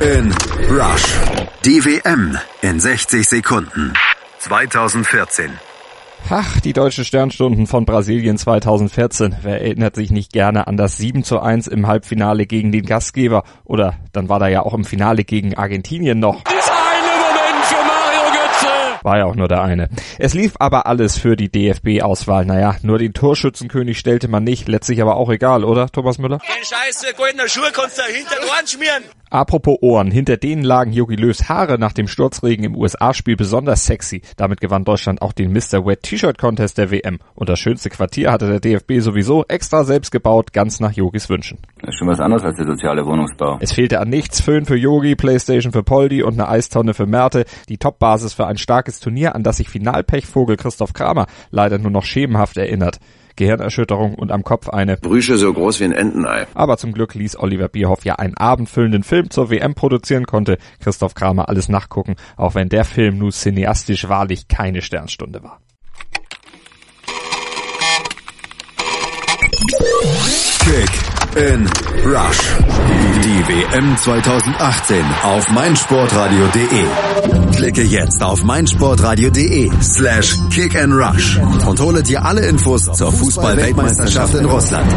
in Rush. Die WM in 60 Sekunden. 2014. Ach, die deutschen Sternstunden von Brasilien 2014. Wer erinnert sich nicht gerne an das 7 zu 1 im Halbfinale gegen den Gastgeber? Oder dann war da ja auch im Finale gegen Argentinien noch. War ja auch nur der eine. Es lief aber alles für die DFB-Auswahl. Naja, nur den Torschützenkönig stellte man nicht. Letztlich aber auch egal, oder, Thomas Müller? Den Scheiß goldener Schuh kannst du hinter Ohren schmieren. Apropos Ohren, hinter denen lagen Jogi Löws Haare nach dem Sturzregen im USA-Spiel besonders sexy. Damit gewann Deutschland auch den Mr. Wet T-Shirt Contest der WM. Und das schönste Quartier hatte der DFB sowieso extra selbst gebaut, ganz nach Yogis Wünschen. Das ist schon was anderes als der soziale Wohnungsbau. Es fehlte an nichts, Föhn für Yogi, Playstation für Poldi und eine Eistonne für Merte. Die Topbasis für ein starkes Turnier, an das sich Finalpechvogel Christoph Kramer leider nur noch schemenhaft erinnert. Gehirnerschütterung und am Kopf eine Brüche so groß wie ein Entenei. Aber zum Glück ließ Oliver Bierhoff ja einen abendfüllenden Film zur WM produzieren, konnte Christoph Kramer alles nachgucken, auch wenn der Film nur cineastisch wahrlich keine Sternstunde war. Kick in Rush. Die WM 2018 auf meinsportradio.de. Klicke jetzt auf meinsportradio.de slash kick and rush und hole dir alle Infos zur Fußball-Weltmeisterschaft in Russland.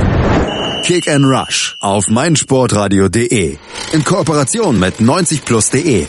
Kick and Rush auf meinsportradio.de in Kooperation mit 90plus.de